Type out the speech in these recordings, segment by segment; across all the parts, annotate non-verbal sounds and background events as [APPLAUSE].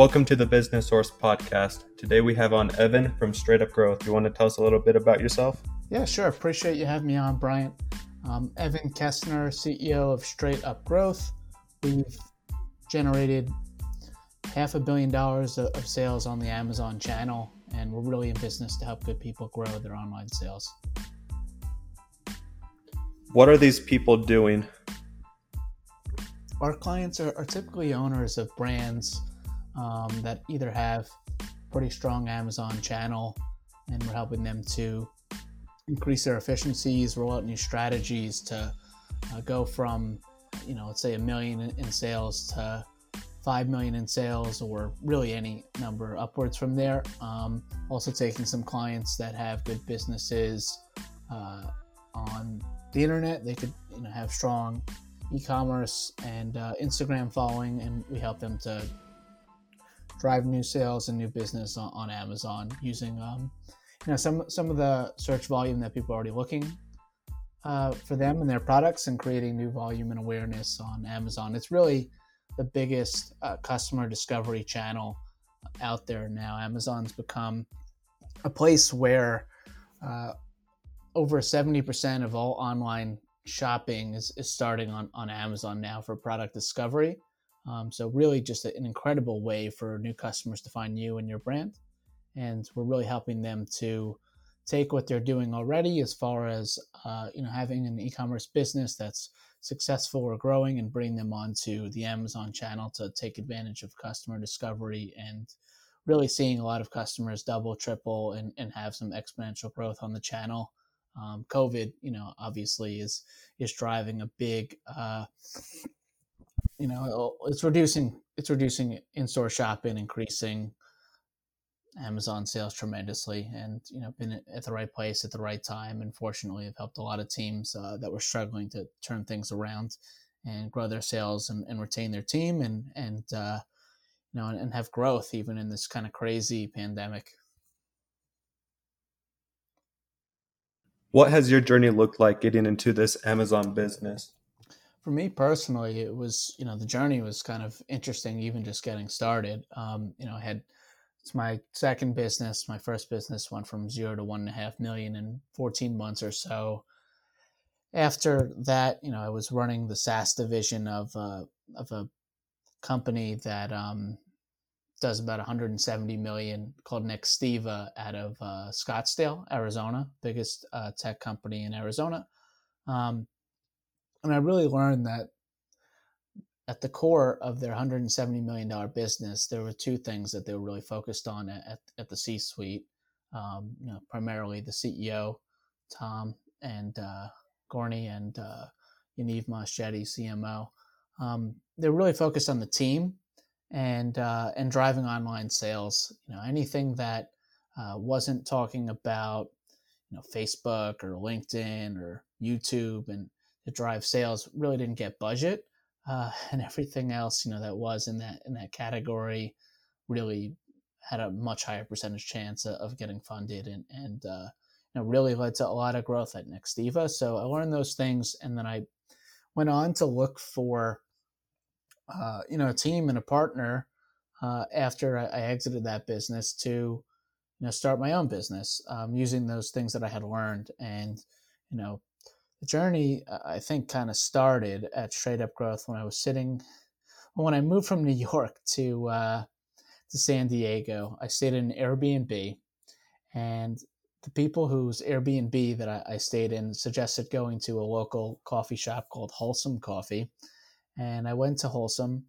Welcome to the Business Source podcast. Today we have on Evan from Straight Up Growth. You want to tell us a little bit about yourself? Yeah, sure. Appreciate you having me on, Bryant. Um, Evan Kestner, CEO of Straight Up Growth. We've generated half a billion dollars of sales on the Amazon channel, and we're really in business to help good people grow their online sales. What are these people doing? Our clients are, are typically owners of brands um, that either have pretty strong Amazon channel and we're helping them to increase their efficiencies, roll out new strategies to uh, go from, you know, let's say a million in sales to 5 million in sales or really any number upwards from there. Um, also taking some clients that have good businesses uh, on the internet. They could, you know, have strong e-commerce and uh, Instagram following, and we help them to drive new sales and new business on, on Amazon using um, you know some some of the search volume that people are already looking uh, for them and their products and creating new volume and awareness on Amazon. It's really the biggest uh, customer discovery channel out there now. Amazon's become a place where uh, over 70% of all online shopping is, is starting on, on Amazon now for product discovery. Um, so really just an incredible way for new customers to find you and your brand. And we're really helping them to take what they're doing already as far as uh, you know having an e-commerce business that's successful or growing and bring them onto the Amazon channel to take advantage of customer discovery and really seeing a lot of customers double, triple, and, and have some exponential growth on the channel. Um, COVID, you know, obviously is is driving a big uh, you know it's reducing it's reducing in-store shopping increasing amazon sales tremendously and you know been at the right place at the right time. And fortunately have helped a lot of teams uh, that were struggling to turn things around and grow their sales and, and retain their team and and uh, you know and, and have growth even in this kind of crazy pandemic. What has your journey looked like getting into this amazon business for me personally, it was you know the journey was kind of interesting, even just getting started. Um, you know, I had it's my second business. My first business went from zero to one and a half million in 14 months or so. After that, you know, I was running the SaaS division of a, of a company that um, does about 170 million called Nextiva out of uh, Scottsdale, Arizona, biggest uh, tech company in Arizona. Um, and I really learned that at the core of their $170 million business, there were two things that they were really focused on at, at the C suite. Um, you know, primarily the CEO, Tom and uh, Gorny and uh, Yaniv CMO. Um, they're really focused on the team and uh, and driving online sales. You know, anything that uh, wasn't talking about you know Facebook or LinkedIn or YouTube and to drive sales really didn't get budget uh, [LAUGHS] and everything else you know that was in that in that category really had a much higher percentage chance of getting funded and and uh, you know really led to a lot of growth at Nextiva. So I learned those things, and then I went on to look for uh, you know a team and a partner uh, after I, I, exited that business to you know start my own business um, using those things that I had learned and you know the journey uh, I think kind of started at Straight Up Growth when I was sitting when I moved from New York to uh, to San Diego. I stayed in an Airbnb, and the people whose Airbnb that I, I stayed in suggested going to a local coffee shop called Wholesome Coffee, and I went to Wholesome,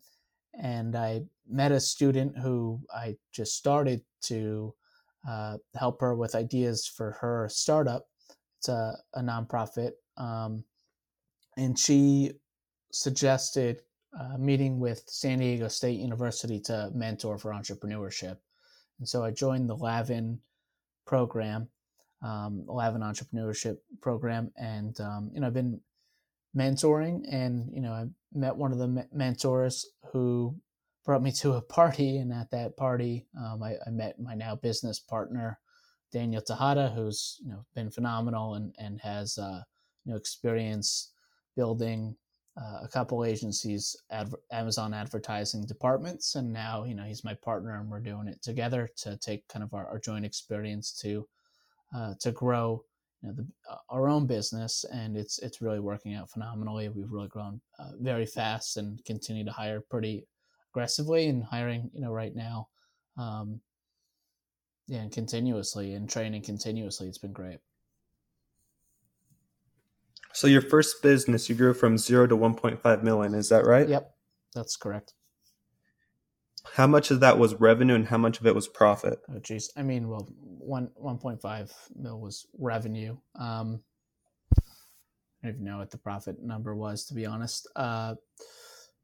and I met a student who I just started to uh, help her with ideas for her startup. It's a, a nonprofit um, and she suggested uh, meeting with San Diego State University to mentor for entrepreneurship. And so I joined the Lavin program, um, Lavin Entrepreneurship Program, and um, you know I've been mentoring, and you know I met one of the me- mentors who brought me to a party, and at that party um, I, I, met my now business partner Daniel Tejada, who's you know been phenomenal and and has uh, you know experience building uh, a couple agencies, adver- Amazon advertising departments, and now you know he's my partner, and we're doing it together to take kind of our, our joint experience to uh, to grow you know, the, uh, our own business, and it's it's really working out phenomenally. We've really grown uh, very fast and continue to hire pretty aggressively, and hiring you know right now, um, yeah, and continuously and training continuously. It's been great. So your first business, you grew from zero to 1.5 million. Is that right? Yep, that's correct. How much of that was revenue and how much of it was profit? Oh, geez. I mean, well, one 1.5 mil was revenue. Um, I don't even know what the profit number was, to be honest. Uh,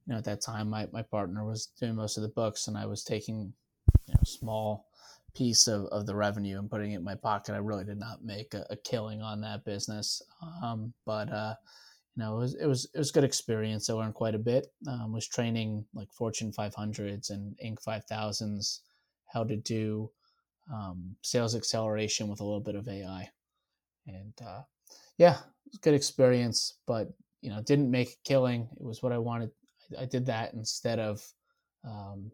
you know, at that time, my, my partner was doing most of the books, and I was taking you know, small piece of, of the revenue and putting it in my pocket. I really did not make a, a killing on that business, um, but uh, you know, it was it was it was good experience. I learned quite a bit. Um, was training like Fortune 500s and Inc 5000s how to do um, sales acceleration with a little bit of AI, and uh, yeah, it was good experience. But you know, didn't make a killing. It was what I wanted. I, I did that instead of um,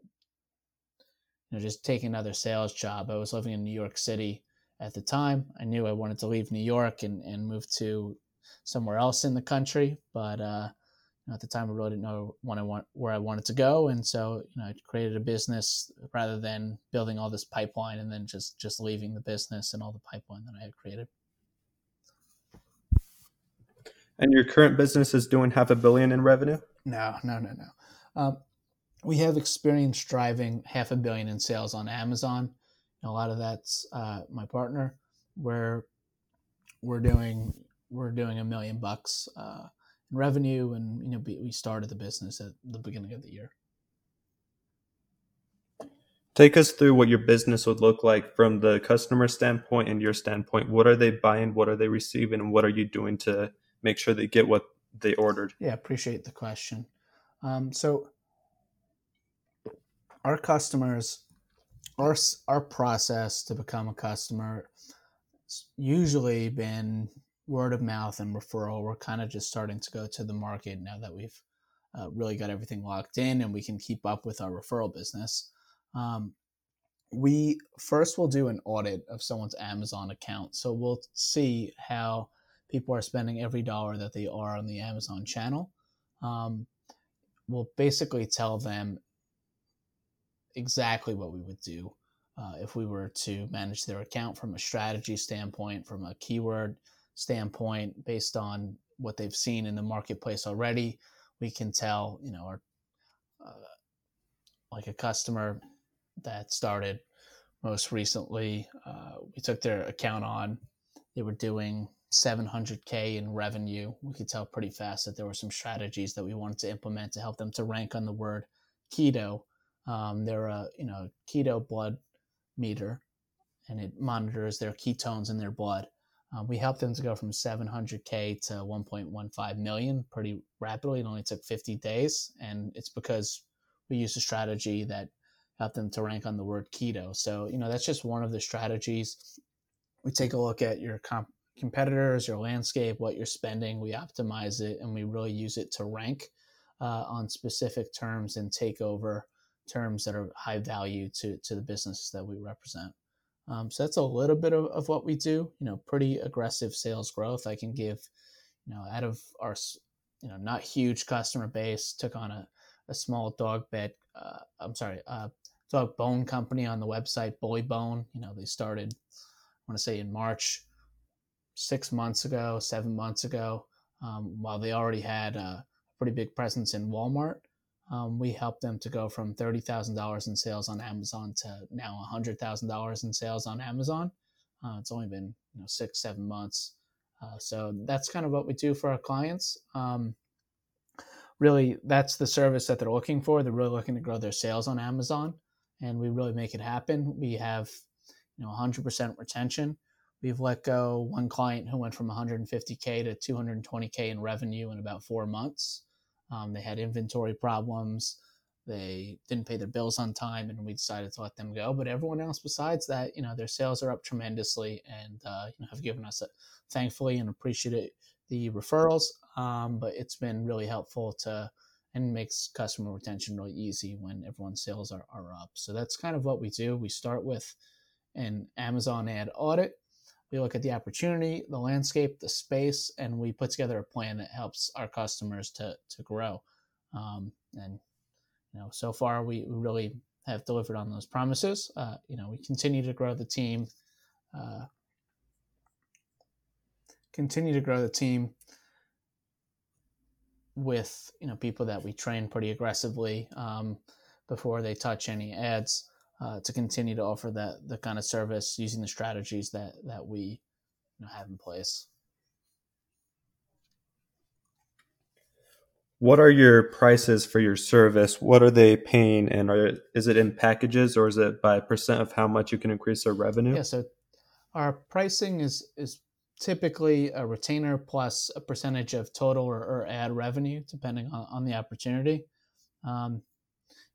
you know just taking another sales job. I was living in New York City at the time. I knew I wanted to leave New York and and move to somewhere else in the country. But uh, you know, at the time, I really didn't know when I want where I wanted to go, and so you know, I created a business rather than building all this pipeline and then just just leaving the business and all the pipeline that I had created. And your current business is doing half a billion in revenue? No, no, no, no. Um, we have experience driving half a billion in sales on Amazon. a lot of that's uh, my partner. Where we're doing we're doing a million bucks uh, in revenue, and you know we started the business at the beginning of the year. Take us through what your business would look like from the customer standpoint and your standpoint. What are they buying? What are they receiving? And what are you doing to make sure they get what they ordered? Yeah, appreciate the question. Um, so, our customers, our our process to become a customer, usually been word of mouth and referral. We're kind of just starting to go to the market now that we've uh, really got everything locked in and we can keep up with our referral business. Um, we first will do an audit of someone's Amazon account. So we'll see how people are spending every dollar that they are on the Amazon channel. Um, we'll basically tell them exactly what we would do uh, if we were to manage their account from a strategy standpoint, from a keyword standpoint, based on what they've seen in the marketplace already, we can tell, you know, our, uh, like a customer that started most recently, uh, we took their account on, they were doing 700k in revenue. We could tell pretty fast that there were some strategies that we wanted to implement to help them to rank on the word keto. Um, they're a you know keto blood meter, and it monitors their ketones in their blood. Uh, we helped them to go from 700k to 1.15 million pretty rapidly. It only took 50 days, and it's because we used a strategy that helped them to rank on the word keto. So you know that's just one of the strategies. We take a look at your comp- competitors, your landscape, what you're spending. We optimize it, and we really use it to rank uh, on specific terms and take over terms that are high value to to the businesses that we represent. Um, so that's a little bit of, of what we do. You know, pretty aggressive sales growth. I can give, you know, out of our, you know, not huge customer base, took on a, a small dog bed. Uh, I'm sorry, uh, dog bone company on the website, Bully Bone. You know, they started, I want to say in March, six months ago, seven months ago. Um, while they already had a pretty big presence in Walmart, um, we helped them to go from $30,000 in sales on Amazon to now $100,000 in sales on Amazon. Uh, it's only been you know six, seven months. Uh, so that's kind of what we do for our clients. Um, really, that's the service that they're looking for. They're really looking to grow their sales on Amazon, and we really make it happen. We have you know 100% retention. We've let go one client who went from 150k to 220k in revenue in about four months. Um, they had inventory problems. They didn't pay their bills on time, and we decided to let them go. But everyone else, besides that, you know, their sales are up tremendously, and uh, you know, have given us, a, thankfully, and appreciate the referrals, um, but it's been really helpful to and makes customer retention really easy when everyone's sales are, are up. So that's kind of what we do. We start with an Amazon ad audit. We look at the opportunity, the landscape, the space, and we put together a plan that helps our customers to to grow. Um, and you know, so far we really have delivered on those promises. Uh, you know, we continue to grow the team. Uh, continue to grow the team with you know people that we train pretty aggressively um, before they touch any ads uh, to continue to offer that the kind of service using the strategies that that we you know, have in place. What are your prices for your service? What are they paying, and are is it in packages or is it by percent of how much you can increase their revenue? Yeah, so our pricing is is typically a retainer plus a percentage of total or, or ad revenue, depending on, on the opportunity. Um,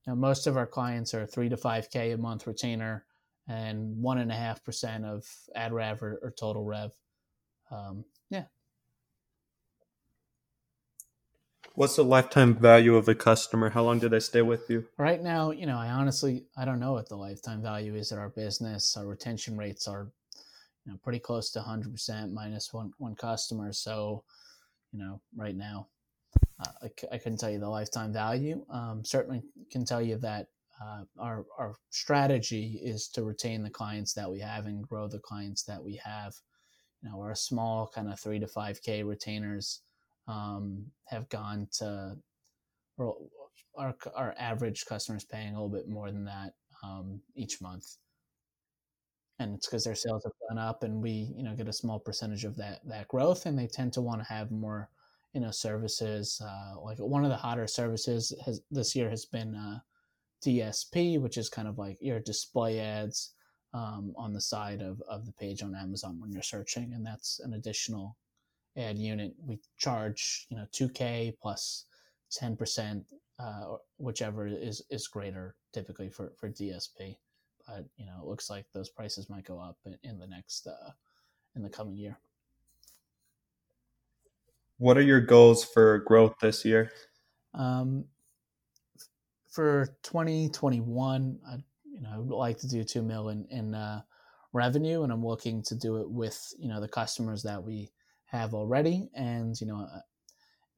know, most of our clients are three to five k a month retainer, and one and a half percent of ad rev or, or total rev. Um, yeah. What's the lifetime value of a customer? How long do they stay with you? Right now, you know, I honestly I don't know what the lifetime value is at our business. Our retention rates are you know, pretty close to 100% minus one, one customer. So, you know, right now, uh, I, I couldn't tell you the lifetime value. Um, certainly can tell you that uh, our, our strategy is to retain the clients that we have and grow the clients that we have. You know, our small kind of three to 5K retainers um, have gone to, our, our average customers paying a little bit more than that um, each month and it's because their sales have gone up and we you know get a small percentage of that that growth and they tend to want to have more you know services uh, like one of the hotter services has this year has been uh, dsp which is kind of like your display ads um, on the side of, of the page on amazon when you're searching and that's an additional ad unit we charge you know 2k plus 10% uh, whichever is is greater typically for for dsp but you know, it looks like those prices might go up in, in the next uh, in the coming year. What are your goals for growth this year? Um, for 2021, I you know I would like to do two million in uh, revenue, and I'm looking to do it with you know the customers that we have already, and you know uh,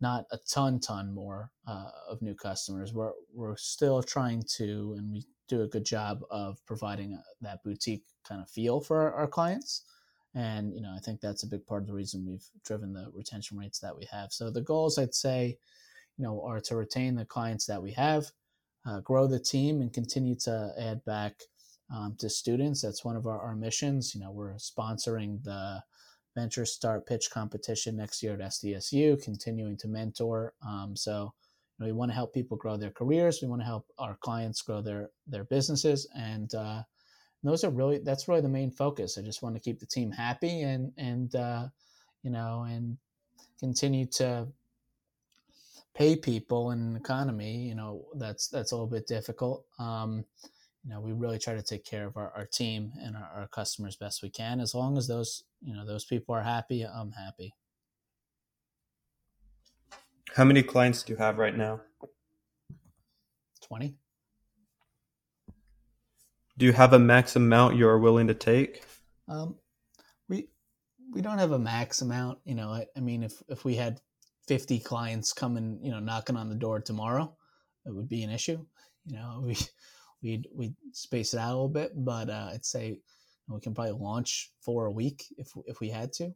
not a ton ton more uh, of new customers. We're we're still trying to, and we do a good job of providing a, uh, that boutique kind of feel for our, our, clients. And, you know, I think that's a big part of the reason we've driven the retention rates that we have. So the goals I'd say, you know, are to retain the clients that we have, uh, grow the team and continue to add back um, to students. That's one of our, our missions. You know, we're sponsoring the Venture Start Pitch competition next year at SDSU, continuing to mentor. Um, so, know, we want to help people grow their careers. We want to help our clients grow their their businesses, and uh, those are really that's really the main focus. I just want to keep the team happy and and uh, you know and continue to pay people in an economy. You know that's that's a little bit difficult. Um, you know we really try to take care of our, our team and our, our customers best we can. As long as those you know those people are happy, I'm happy. How many clients do you have right now? 20. Do you have a max amount you're willing to take? Um, we we don't have a max amount. You know, I, I mean, if if we had 50 clients coming, you know, knocking on the door tomorrow, it would be an issue. You know, [LAUGHS] we we'd we'd space it out a little bit, but uh, I'd say we can probably launch four a week if if we had to.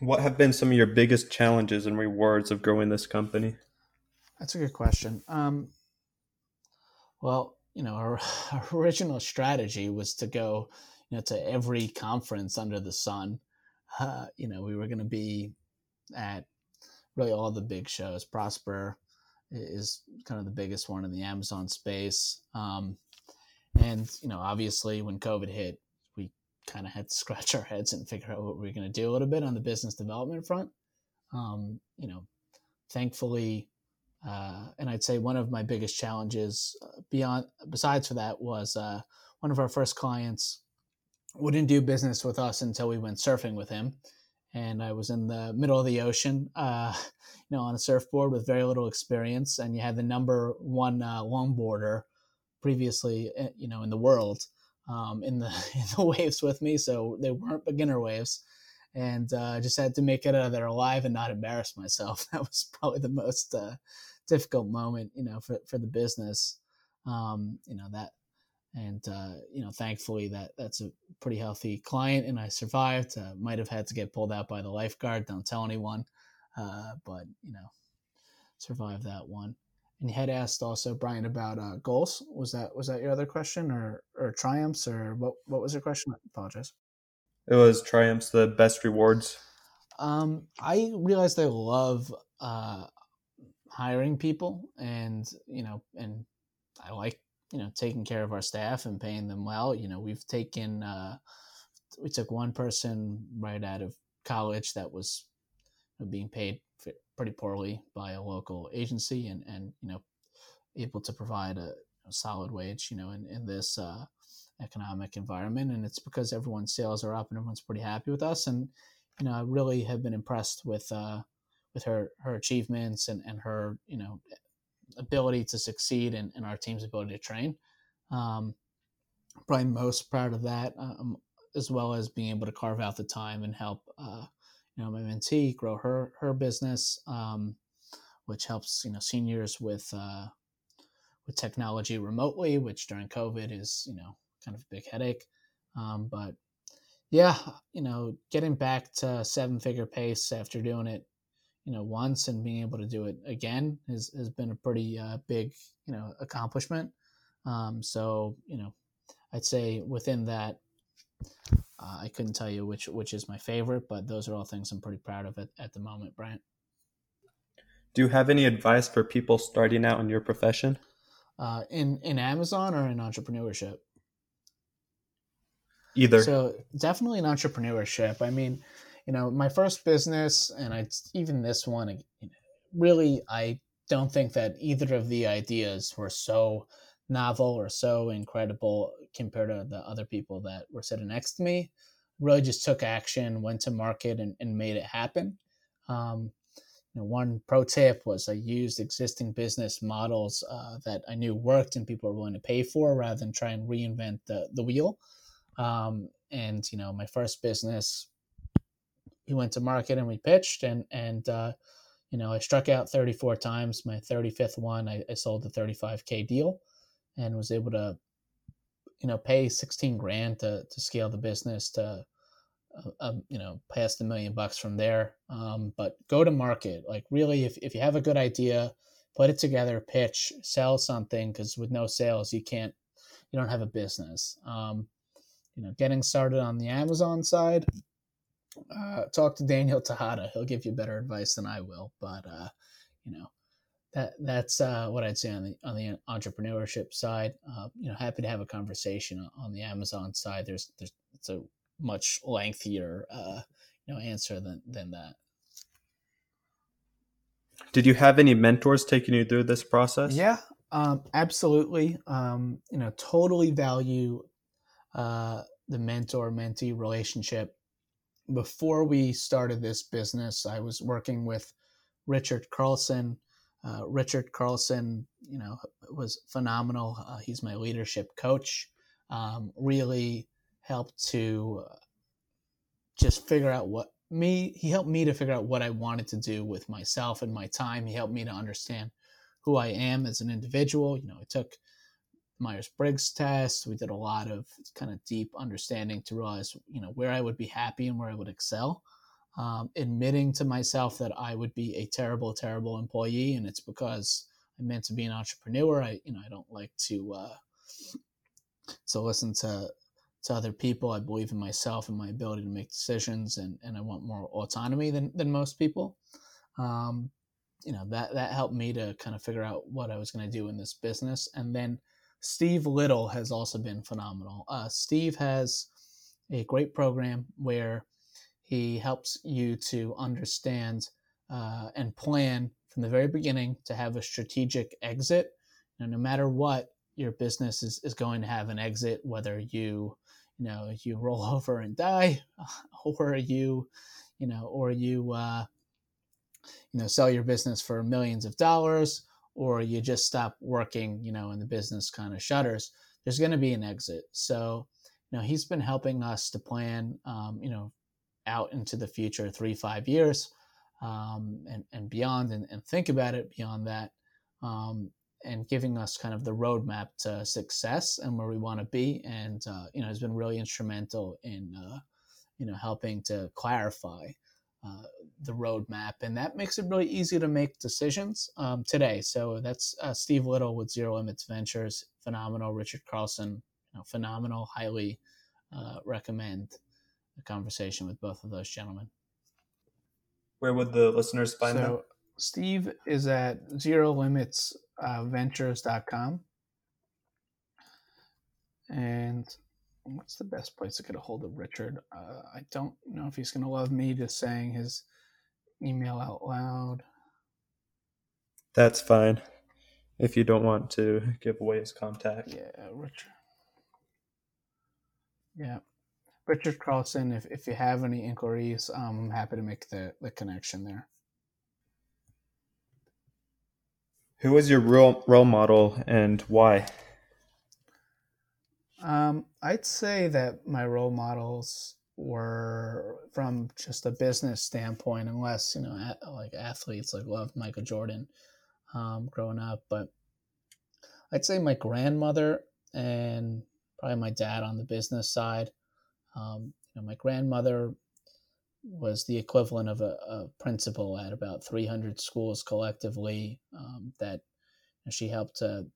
What have been some of your biggest challenges and rewards of growing this company? That's a good question. Um, well, you know, [LAUGHS] our, original strategy was to go, you know, to every conference under the sun. Uh, you know, we were going to be at really all the big shows. Prosper is kind of the biggest one in the Amazon space. Um, and you know, obviously, when COVID hit, we kind of had to [LAUGHS] scratch our heads and figure out what we are going to do a little bit on the business development front. Um, you know, thankfully, uh, and I'd say one of my biggest challenges uh, beyond, besides for that, was uh, one of our first clients wouldn't do business with us until we went surfing with him. And I was in the middle of the ocean, [LAUGHS] uh, you know, on a surfboard with very little experience. And you had the number one uh, longboarder previously, eh, you know, in the world um, in the [LAUGHS] in the waves with me, so they weren't beginner waves, and uh, just had to make it out of there alive and not embarrass myself. [LAUGHS] That was probably the most uh, difficult moment, you know, for for the business. Um, you know that, and uh, you know, thankfully that that's a pretty healthy client, and I survived. Uh, might have had to get pulled out by the lifeguard. Don't tell anyone, uh, but you know, survived that one. And you had asked also Brian about uh, goals. Was that was that your other question, or or triumphs, or what? What was your question? I apologize. It was triumphs, the best rewards. Um, I realized I love uh, hiring people, and you know, and I like you know taking care of our staff and paying them well. You know, we've taken uh, we took one person right out of college that was being paid pretty poorly by a local agency and, and you know able to provide a, solid wage you know in, in this uh, economic environment and it's because everyone's sales are up and everyone's pretty happy with us. And you know I really have been impressed with uh, with her her achievements and, and her you know ability to succeed and, and our team's ability to train. Um, probably most proud of that um, as well as being able to carve out the time and help uh, you know my mentee grow her her business, um, which helps you know seniors with uh, with technology remotely, which during COVID is you know kind of a big headache. Um, but yeah, you know, getting back to seven figure pace after doing it, you know, once and being able to do it again has, has been a pretty uh, big, you know, accomplishment. Um, so, you know, I'd say within that, uh, I couldn't tell you which which is my favorite, but those are all things I'm pretty proud of at, at the moment, Bryant. Do you have any advice for people starting out in your profession? Uh, in in Amazon or in entrepreneurship? Either. So definitely in entrepreneurship. I mean, you know, my first business, and I even this one, really, I don't think that either of the ideas were so novel or so incredible compared to the other people that were sitting next to me. Really just took action, went to market, and, and made it happen. Um, you know, one pro tip was I used existing business models uh, that I knew worked and people were willing to pay for, rather than try and reinvent the the wheel. Um, and you know, my first business, we went to market and we pitched, and and uh, you know, I struck out 34 times. My 35th one, I, I sold the 35k deal and was able to you know pay 16 grand to, to scale the business to uh, um, you know past a million bucks from there. Um, but go to market. Like really if, if you have a good idea put it together pitch sell something because with no sales you can't you don't have a business. Um, you know getting started on the amazon side uh, talk to daniel tejada he'll give you better advice than i will but uh, you know that that's uh, what I'd say on the on the entrepreneurship side. Uh, you know, happy to have a conversation on the Amazon side. There's there's it's a much lengthier uh, you know answer than than that. Did you have any mentors taking you through this process? Yeah, um, absolutely. Um, you know, totally value uh, the mentor mentee relationship. Before we started this business, I was working with Richard Carlson uh, Richard Carlson, you know, was phenomenal. Uh, he's my leadership coach. Um, really helped to uh, just figure out what me. He helped me to figure out what I wanted to do with myself and my time. He helped me to understand who I am as an individual. You know, I took Myers Briggs test. We did a lot of kind of deep understanding to realize, you know, where I would be happy and where I would excel um, admitting to myself that I would be a terrible, terrible employee, and it's because I'm meant to be an entrepreneur. I, you know, I don't like to uh, to listen to to other people. I believe in myself and my ability to make decisions, and, and I want more autonomy than than most people. Um, you know that that helped me to kind of figure out what I was going to do in this business, and then Steve Little has also been phenomenal. Uh, Steve has a great program where he helps you to understand uh, and plan from the very beginning to have a strategic exit. You know, no matter what, your business is, is going to have an exit, whether you you know you roll [LAUGHS] over and die, [LAUGHS] or you, you know, or you, uh, you know, sell your business for millions of dollars, or you just stop working, you know, and the business kind of shutters. There's going to be an exit. So, you know, he's been helping us to plan, um, you know, out into the future, three, five years, um, and and beyond, and, and think about it beyond that. Um, and giving us kind of the roadmap to success and where we want to be. And uh, you know, has been really instrumental in uh, you know helping to clarify uh, the roadmap, and that makes it really easy to make decisions um, today. So that's uh, Steve Little with Zero Limits Ventures, phenomenal. Richard Carlson, you know, phenomenal. Highly uh, recommend a conversation with both of those gentlemen. Where would the listeners find so, them? Steve is at Zero Limits uh, ventures.com. And what's the best place to get a hold of Richard? Uh, I don't know if he's going to love me just saying his email out loud. That's fine. If you don't want to give away his contact. Yeah, Richard. Yeah. Richard Carlson, if, if you have any inquiries, I'm happy to make the, the connection there. Who was your role role model and why? Um, I'd say that my role models were from just a business standpoint, unless you know, like athletes, like loved Michael Jordan um, growing up. But I'd say my grandmother and probably my dad on the business side. Um, you know, my grandmother was the equivalent of a, a principal at about 300 schools collectively um, that you know, she helped to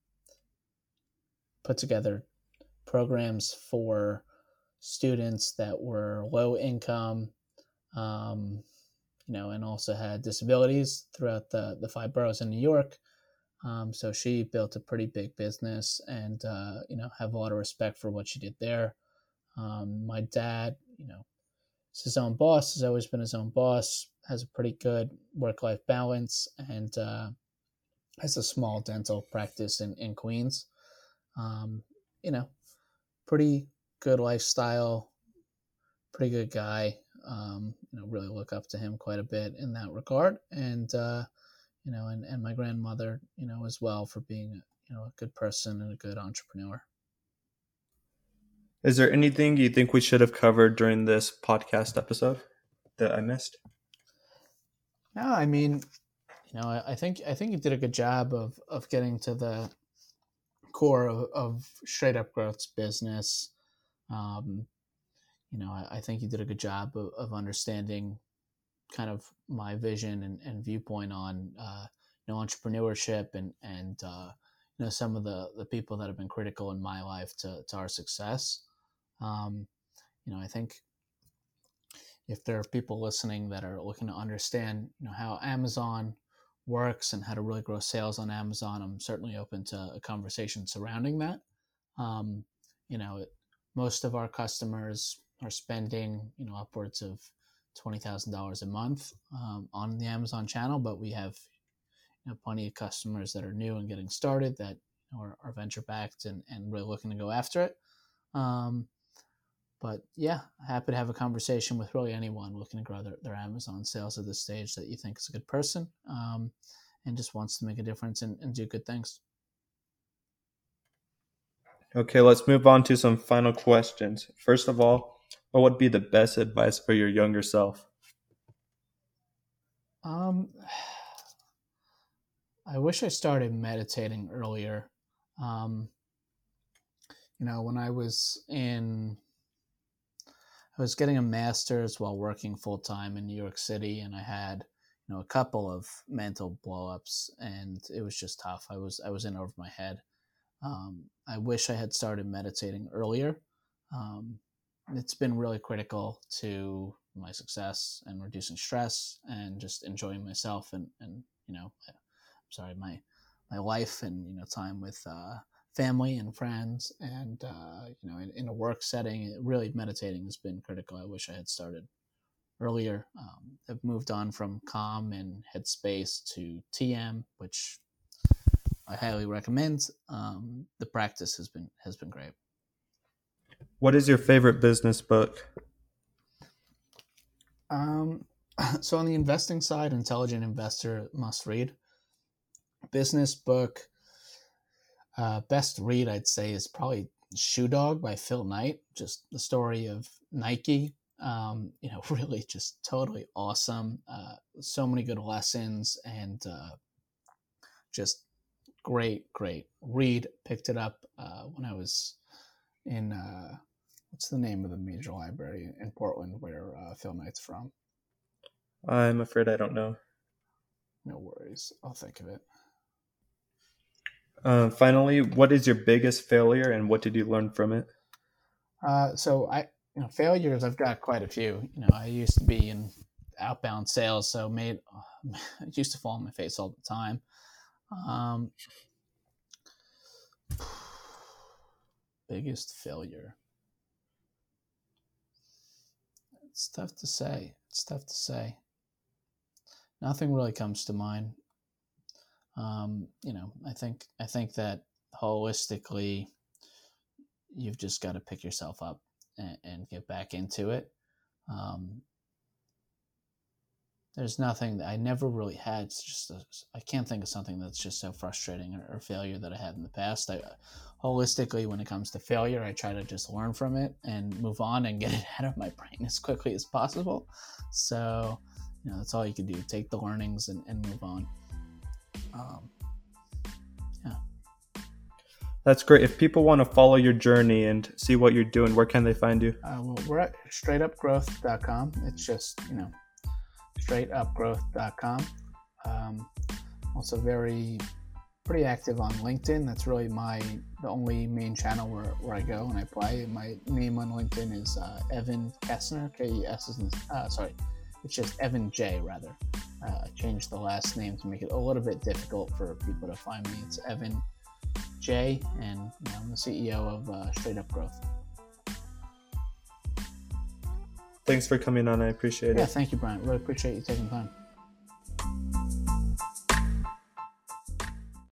put together programs for students that were low income um, you know and also had disabilities throughout the, the five boroughs in new york um, so she built a pretty big business and uh, you know have a lot of respect for what she did there um, my dad you know is his own boss, has always been his own boss, has a pretty good work life balance, and uh, has a small dental practice in, in Queens. Um, you know, pretty good lifestyle, pretty good guy. Um, you know, really look up to him quite a bit in that regard. And, uh, you know, and, and my grandmother, you know, as well for being, you know, a good person and a good entrepreneur. Is there anything you think we should have covered during this podcast episode that I missed? No, I mean, you know, I, I think I think you did a good job of of getting to the core of, of straight up growth's business. Um, you know, I, I, think you did a good job of, of understanding kind of my vision and, and viewpoint on uh, you know entrepreneurship and and uh, you know some of the the people that have been critical in my life to to our success. Um, you know, I think if there are people listening that are looking to understand, you know, how Amazon works and how to really grow sales on Amazon, I'm certainly open to a conversation surrounding that. Um, you know, it, most of our customers are spending, you know, upwards of twenty thousand dollars a month um, on the Amazon channel, but we have you know, plenty of customers that are new and getting started that are, are venture backed and, and really looking to go after it. Um, but yeah, happy to have a conversation with really anyone looking to grow their, their Amazon sales at this stage that you think is a good person um, and just wants to make a difference and, and do good things. Okay, let's move on to some final questions. First of all, what would be the best advice for your younger self? Um, I wish I started meditating earlier. Um, you know, when I was in I was getting a master's while working full time in New York City, and I had you know a couple of mental blowups, and it was just tough. I was I was in over my head. Um, I wish I had started meditating earlier. Um, it's been really critical to my success and reducing stress and just enjoying myself and and you know, I'm sorry, my my life and you know time with uh, family and friends and uh, you know in, in, a work setting really meditating has been critical i wish i had started earlier um, i've moved on from calm and headspace to tm which i highly recommend um, the practice has been has been great What is your favorite business book? Um, [LAUGHS] so on the investing side, Intelligent Investor must read. Business book, uh, best read I'd say is probably Shoe Dog by Phil Knight. Just the story of Nike. Um, you know, [LAUGHS] really just totally awesome. Uh, so many good lessons and uh, just great, great read. Picked it up uh, when I was in uh, what's the name of the major library in Portland where uh, Phil Knight's from? I'm afraid I don't know. No worries, I'll think of it. Uh, finally, what is your biggest failure, and what did you learn from it? Uh, so I, you know, failures. I've got quite a few. You know, I used to be in outbound sales, so made uh, [LAUGHS] it used to fall on my face all the time. Um, [SIGHS] biggest failure. It's tough to say. It's tough to say. Nothing really comes to mind. Um, you know, I think I think that holistically, you've just got to pick yourself up and, and get back into it. Um, there's nothing that I never really had. It's just I can't think of something that's just so frustrating or, or, failure that I had in the past. I holistically, when it comes to failure, I try to just learn from it and move on and get it [LAUGHS] out of my brain as quickly as possible. So, you know, that's all you can do. Take the learnings and, and move on. Um, yeah. That's great. If people want to follow your journey and see what you're doing, where can they find you? Uh, well, we're at straightupgrowth.com. It's just, you know, straightupgrowth.com. Um, also very pretty active on LinkedIn. That's really my the only main channel where, where I go and I play. My name on LinkedIn is uh, Evan Kessner. K E S is uh, sorry, it's just Evan J rather. Uh, I changed the last name to make it a little bit difficult for people to find me. It's Evan J, and you know, I'm the CEO of uh, Straight Up Growth. Thanks for coming on. I appreciate yeah, it. Yeah, thank you, Brian. Really appreciate you taking time.